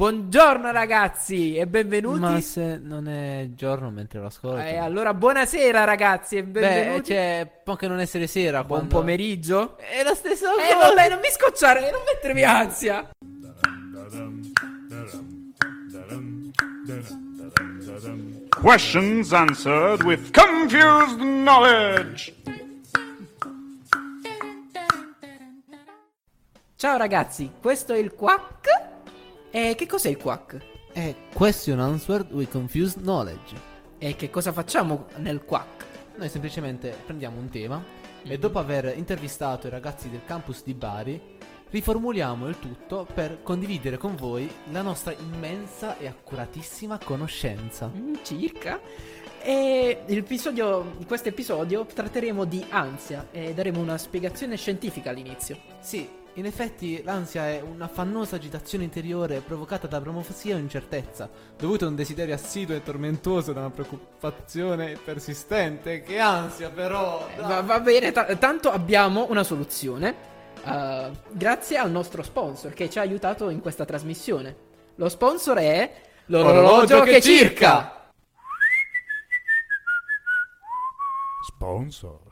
Buongiorno ragazzi e benvenuti. Ma se non è giorno mentre lo ascolto. Eh, allora buonasera ragazzi e Beh, benvenuti. cioè, può anche non essere sera. Buon quando- pomeriggio. È la stessa Eh cosa. vabbè, non mi scocciare, non mettermi ansia. Questions answered with confused knowledge. Ciao ragazzi, questo è il Quack. E che cos'è il Quack? È question answered with confused knowledge. E che cosa facciamo nel Quack? Noi semplicemente prendiamo un tema Mhm. e dopo aver intervistato i ragazzi del campus di Bari, riformuliamo il tutto per condividere con voi la nostra immensa e accuratissima conoscenza. Mm, Circa. E in questo episodio tratteremo di ansia e daremo una spiegazione scientifica all'inizio. Sì, in effetti l'ansia è una fannosa agitazione interiore provocata da bromofasia o incertezza, dovuta a un desiderio assiduo e tormentoso da una preoccupazione persistente. Che ansia però! Va, va bene, ta- tanto abbiamo una soluzione. eh, grazie al nostro sponsor che ci ha aiutato in questa trasmissione. Lo sponsor è l'orologio che circa. Sponsor.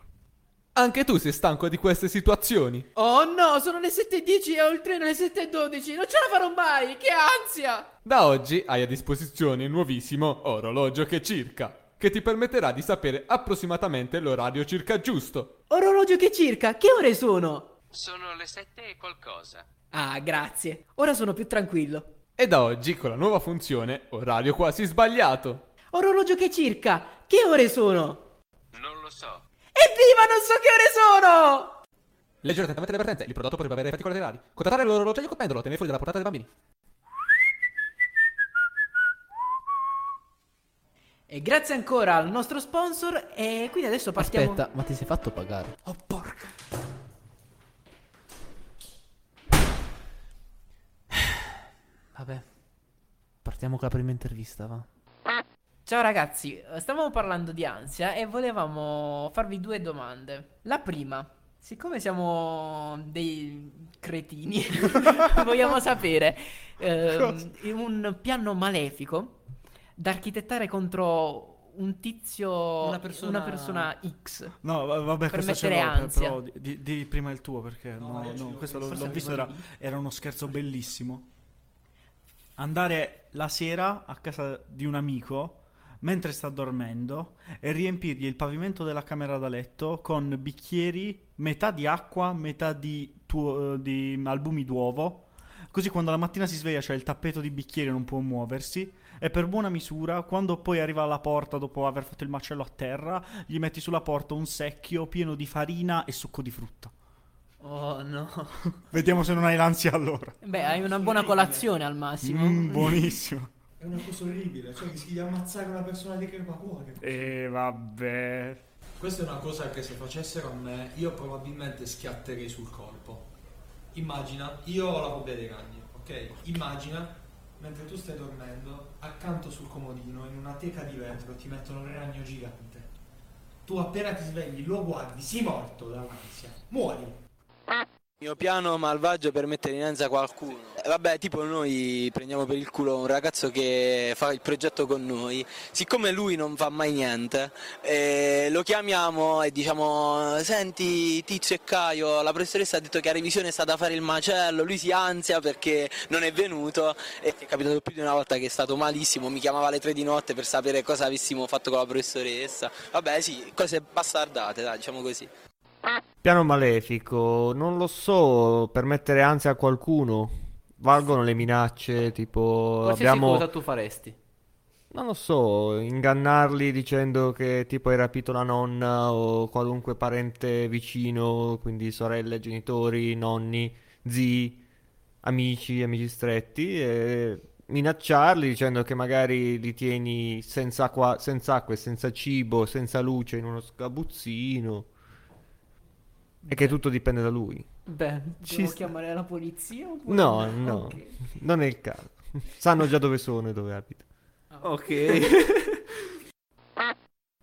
Anche tu sei stanco di queste situazioni? Oh no, sono le 7.10 e ho il treno alle 7.12. Non ce la farò mai, che ansia! Da oggi hai a disposizione il nuovissimo orologio che circa, che ti permetterà di sapere approssimatamente l'orario circa giusto. Orologio che circa, che ore sono? Sono le sette e qualcosa. Ah, grazie. Ora sono più tranquillo. E da oggi con la nuova funzione orario quasi sbagliato. Orologio che circa, che ore sono? Non lo so. Evviva, non so che ore sono! Leggere attentamente le avvertenze, il prodotto potrebbe avere effetti collaterali. Contattare l'orologio col pendolo, tenere fuori dalla portata dei bambini. E grazie ancora al nostro sponsor e quindi adesso partiamo... Aspetta, ma ti sei fatto pagare? Oh porca. Vabbè. Partiamo con la prima intervista, va. Ciao ragazzi, eh, stavamo parlando di ansia e volevamo farvi due domande. La prima, siccome siamo dei cretini, vogliamo sapere ehm, un piano malefico da architettare contro un tizio, Una persona- una persona X. No, va- vabbè, Per questo ce mettere l'ho, per- ansia. però di, di- prima il tuo perché no, no, questo l'ho, l'ho visto, era, era uno scherzo bellissimo. Andare la sera a casa di un amico mentre sta dormendo e riempirgli il pavimento della camera da letto con bicchieri, metà di acqua, metà di, tuo- di albumi d'uovo. Così quando la mattina si sveglia c'è il tappeto di bicchieri e non può muoversi. E per buona misura, quando poi arriva alla porta dopo aver fatto il macello a terra, gli metti sulla porta un secchio pieno di farina e succo di frutta. Oh no. Vediamo se non hai l'ansia allora. Beh, hai una buona colazione al massimo. Mm, buonissimo. È una cosa orribile, cioè rischi di ammazzare una persona di crepacuore. E vabbè. Questa è una cosa che se facessero a me, io probabilmente schiatterei sul colpo. Immagina, io ho la fobia dei ragni, ok? Immagina, mentre tu stai dormendo, accanto sul comodino, in una teca di vetro, ti mettono un ragno gigante. Tu appena ti svegli, lo guardi, sei morto dall'ansia, muori. Il mio piano malvagio per mettere in ansia qualcuno. Eh, Vabbè, tipo noi prendiamo per il culo un ragazzo che fa il progetto con noi, siccome lui non fa mai niente, eh, lo chiamiamo e diciamo senti Tizio e Caio, la professoressa ha detto che a revisione è stata a fare il macello, lui si ansia perché non è venuto e è capitato più di una volta che è stato malissimo, mi chiamava alle tre di notte per sapere cosa avessimo fatto con la professoressa. Vabbè sì, cose bastardate, dai, diciamo così. Piano malefico, non lo so, per mettere ansia a qualcuno. Valgono le minacce, tipo Qualsiasi abbiamo cosa tu faresti. non lo so, ingannarli dicendo che tipo hai rapito la nonna o qualunque parente vicino, quindi sorelle, genitori, nonni, zii, amici, amici stretti e minacciarli dicendo che magari li tieni senza acqua, senza acqua e senza cibo, senza luce in uno sgabuzzino e che tutto dipende da lui. Beh, Ci devo sta. chiamare la polizia? oppure No, no, Ok. non è il caso. Sanno già dove sono e dove abito. Ok.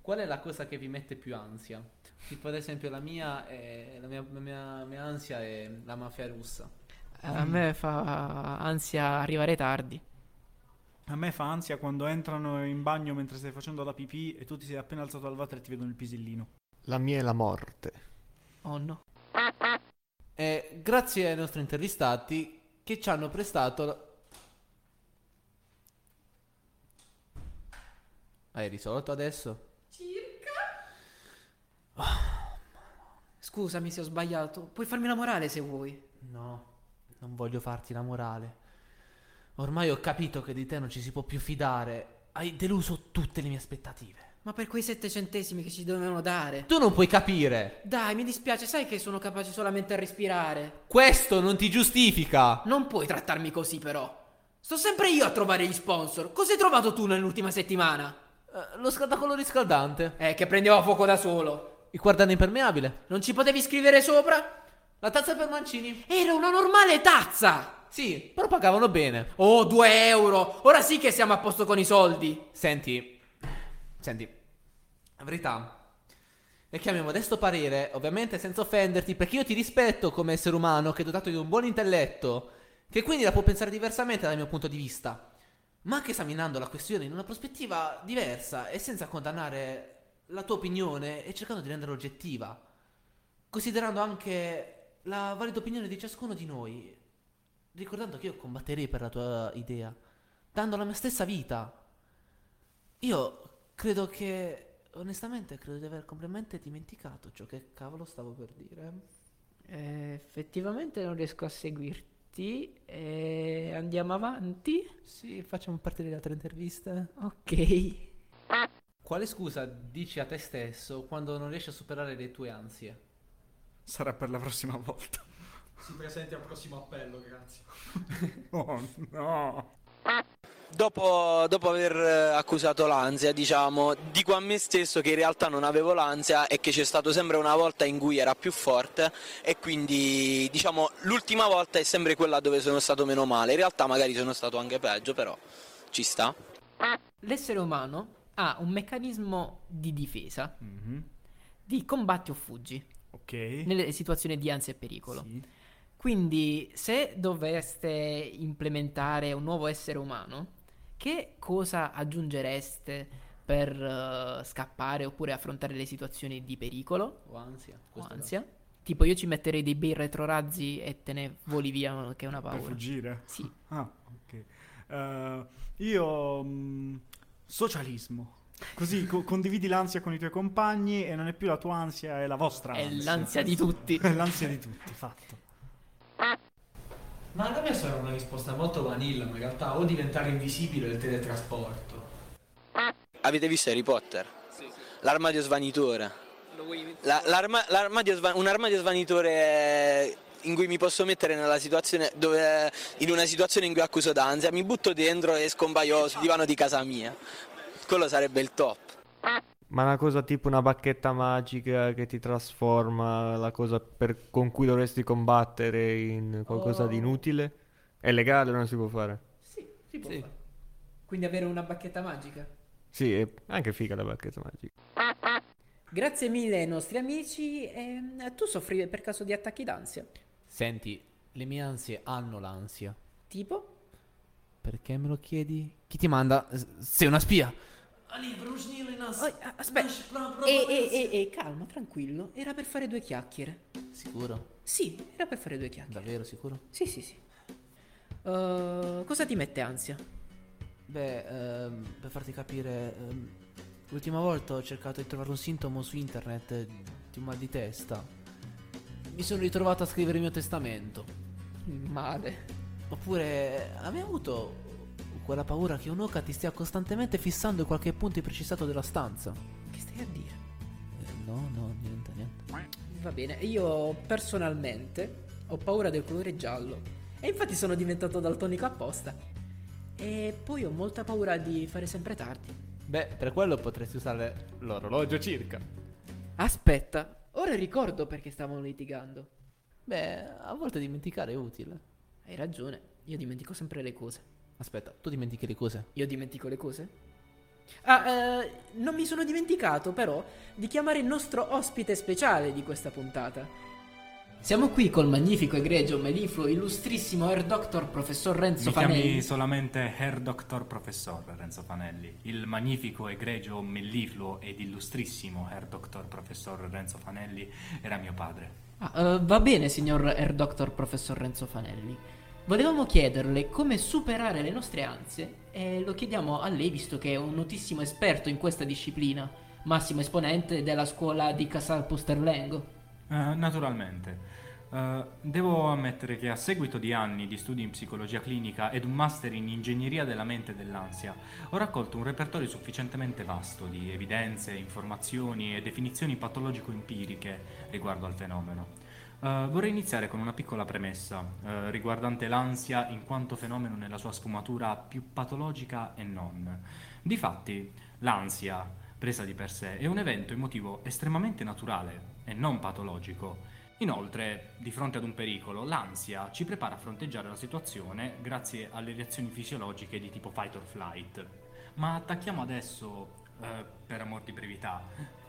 Qual è la cosa che vi mette più ansia? Tipo ad esempio la mia, è- la mia, la mia- mia ansia è la mafia russa. A me fa ansia arrivare tardi. A me fa ansia quando entrano in bagno mentre stai facendo la pipì e tu ti sei appena alzato dal water e ti vedono il pisellino. La mia è la morte. Oh no. E grazie ai nostri intervistati che ci hanno prestato... la- Hai risolto adesso? Scusami se ho sbagliato. Puoi farmi la morale se vuoi. No, non voglio farti la morale. Ormai ho capito che di te non ci si può più fidare. Hai deluso tutte le mie aspettative. Ma per quei sette centesimi che ci dovevano dare. Tu non puoi capire. Dai, mi dispiace, sai che sono capace solamente a respirare. Questo non ti giustifica. Non puoi trattarmi così, però. Sto sempre io a trovare gli sponsor. Cosa hai trovato tu nell'ultima settimana? Eh, lo scaldacolo riscaldante. Eh, che prendeva fuoco da solo. Il guardano impermeabile. Non ci potevi scrivere sopra? La tazza per mancini. Era una normale tazza! Sì, però pagavano bene. Oh, due euro! Ora sì che siamo a posto con i soldi! Senti, senti, la verità è che a mio modesto parere, ovviamente senza offenderti, perché io ti rispetto come essere umano che è dotato di un buon intelletto, che quindi la può pensare diversamente dal mio punto di vista, ma anche esaminando la questione in una prospettiva diversa e senza condannare la tua opinione e cercando di renderla oggettiva, considerando anche la valida opinione di ciascuno di noi, ricordando che io combatterei per la tua idea, dando la mia stessa vita. Io credo che, onestamente, credo di aver completamente dimenticato ciò che cavolo stavo per dire. Eh, effettivamente non riesco a seguirti. Eh, andiamo avanti? Sì, facciamo partire le altre interviste. Ok. Quale scusa dici a te stesso quando non riesci a superare le tue ansie? Sarà per la prossima volta. Si presenti al prossimo appello, grazie. Oh no. Dopo, dopo aver eh, accusato l'ansia, diciamo, dico a me stesso che in realtà non avevo l'ansia e che c'è stato sempre una volta in cui era più forte e quindi, diciamo, l'ultima volta è sempre quella dove sono stato meno male. In realtà magari sono stato anche peggio, però ci sta. L'essere umano ha un meccanismo di difesa, di combatti o fuggi, Ok. nelle situazioni di ansia e pericolo. Sì. Quindi, se doveste implementare un nuovo essere umano, che cosa aggiungereste per eh, scappare oppure affrontare le situazioni di pericolo O ansia? o ansia? Tipo, io ci metterei dei bei retrorazzi e te ne voli via, che è una Per paura. fuggire. Sì. Ah, ok. Eh, io mm, socialismo. Così co- condividi l'ansia con i tuoi compagni e non è più la tua ansia, è la vostra È ansia. l'ansia di tutti. È l'ansia di tutti, fatto. Ma da me sarà una risposta molto vanilla, ma in realtà o diventare invisibile o il teletrasporto. Avete visto Harry Potter? L'armadio svanitore. La- l'arma- l'armadio sva- un armadio svanitore in cui mi posso mettere nella situazione dove in una situazione in cui accuso d'ansia, mi butto dentro e scompaio sul divano di casa mia. Quello sarebbe il top. Ma una cosa tipo una bacchetta magica che ti trasforma, la cosa per- con cui dovresti combattere in qualcosa di inutile? È legale o non si può fare? Sì, si può Sì. fare. Quindi avere una bacchetta magica. Sì, è anche figa la bacchetta magica. Grazie mille ai nostri amici. ehm, tu soffri per caso di attacchi d'ansia? Senti, le mie ansie hanno l'ansia. Tipo? Perché me lo chiedi? Chi ti manda? Sei una spia. Oh, aspetta. E, e, e, e, calma, tranquillo. Era per fare due chiacchiere. Sicuro? Sì, era per fare due chiacchiere. Davvero sicuro? Sì, sì, sì. Uh, cosa ti mette ansia? Beh, ehm, per farti capire, ehm, l'ultima volta ho cercato di trovare un sintomo su internet eh, di un mal di testa. Mi sono ritrovato a scrivere il mio testamento. Male. Oppure, avevi avuto quella paura che un'oca ti stia costantemente fissando in qualche punto precisato della stanza? Che stai a dire? Eh, no, no, niente, niente. Va bene, io personalmente ho paura del colore giallo. E infatti sono diventato daltonico apposta. E poi ho molta paura di fare sempre tardi. Beh, per quello potresti usare l'orologio circa. Aspetta, ora ricordo perché stavano litigando. Beh, a volte dimenticare è utile. Hai ragione, io dimentico sempre le cose. Aspetta, tu dimentichi le cose? Io dimentico le cose? Ah, eh, non mi sono dimenticato però di chiamare il nostro ospite speciale di questa puntata. Siamo qui col magnifico, egregio, mellifluo, illustrissimo Air Doctor Professor Renzo Mi Fanelli. chiami solamente Herr Dr. Professor Renzo Fanelli, il magnifico, egregio, mellifluo ed illustrissimo Herr Dr. Professor Renzo Fanelli era mio padre. Ah, eh, va bene, signor Air Doctor Professor Renzo Fanelli. Volevamo chiederle come superare le nostre ansie e lo chiediamo a lei visto che è un notissimo esperto in questa disciplina, massimo esponente della scuola di Casal Pusterlengo. Eh, naturalmente. Eh, devo ammettere che a seguito di anni di studi in psicologia clinica ed un master in ingegneria della mente e dell'ansia, ho raccolto un repertorio sufficientemente vasto di evidenze, informazioni e definizioni patologico-empiriche riguardo al fenomeno. Eh, vorrei iniziare con una piccola premessa eh, riguardante l'ansia in quanto fenomeno nella sua sfumatura più patologica e non. Difatti, l'ansia, presa di per sé, è un evento emotivo estremamente naturale e non patologico. Inoltre, di fronte ad un pericolo, l'ansia ci prepara a fronteggiare la situazione grazie alle reazioni fisiologiche di tipo fight or flight. Ma attacchiamo adesso, eh, per amor di brevità,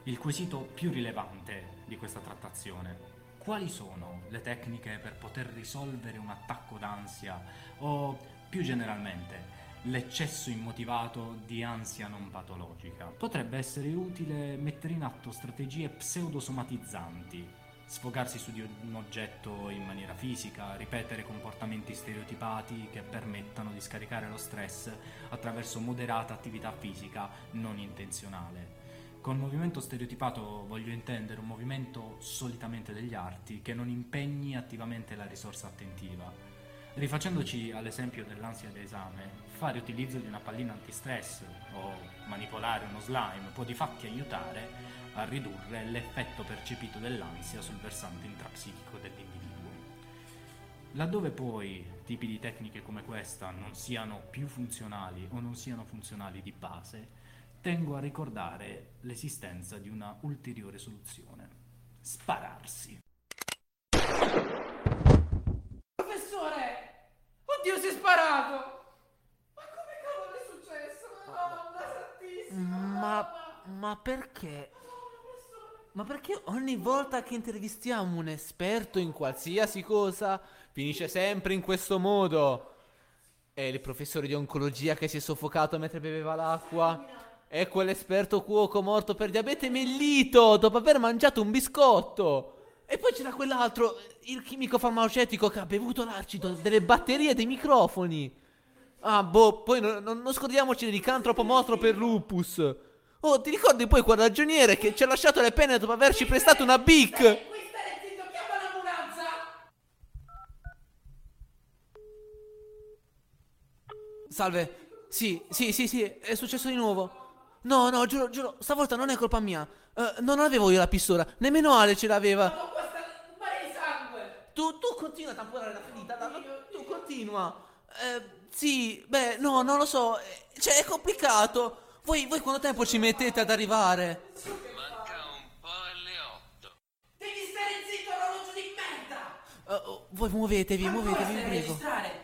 il quesito più rilevante di questa trattazione. Quali sono le tecniche per poter risolvere un attacco d'ansia o, più generalmente, l'eccesso immotivato di ansia non patologica? Potrebbe essere utile mettere in atto strategie pseudosomatizzanti, sfogarsi su di un oggetto in maniera fisica, ripetere comportamenti stereotipati che permettano di scaricare lo stress attraverso moderata attività fisica non intenzionale. Con movimento stereotipato voglio intendere un movimento solitamente degli arti che non impegni attivamente la risorsa attentiva. Rifacendoci all'esempio dell'ansia d'esame, fare utilizzo di una pallina antistress o manipolare uno slime può di fatti aiutare a ridurre l'effetto percepito dell'ansia sul versante intrapsichico dell'individuo. Laddove poi tipi di tecniche come questa non siano più funzionali o non siano funzionali di base, tengo a ricordare l'esistenza di una ulteriore soluzione. Spararsi. Professore! Oddio, si è sparato! Ma come cavolo è successo? Madonna santissima! Ma, ma perché? Ma perché ogni volta che intervistiamo un esperto in qualsiasi cosa finisce sempre in questo modo? È il professore di oncologia che si è soffocato mentre beveva l'acqua? È quell'esperto cuoco morto per diabete mellito dopo aver mangiato un biscotto? E poi c'era quell'altro, il chimico farmaceutico che ha bevuto l'acido delle batterie dei microfoni. Ah, boh, poi no- no- non scordiamoci di licantropo mostro per lupus. Oh, ti ricordi poi quel ragioniere che ci ha lasciato le penne dopo averci prestato una bic? Qui stare zitto, chiama l'ambulanza! Salve. Sì, sì, sì, sì, è successo di nuovo. No, no, giuro, giuro, stavolta non è colpa mia. Eh, non avevo io la pistola, nemmeno Ale ce l'aveva. Ma questa un mare di sangue! Tu, tu continua a tamponare la ferita, da- tu continua. Eh, sì, beh, no, non lo so, eh, cioè è complicato. Voi, voi quanto tempo ci mettete ad arrivare? Manca un po' alle otto. Devi stare zitto, orologio di merda! Eh, oh, voi muovetevi, muovetevi, vi prego. registrare!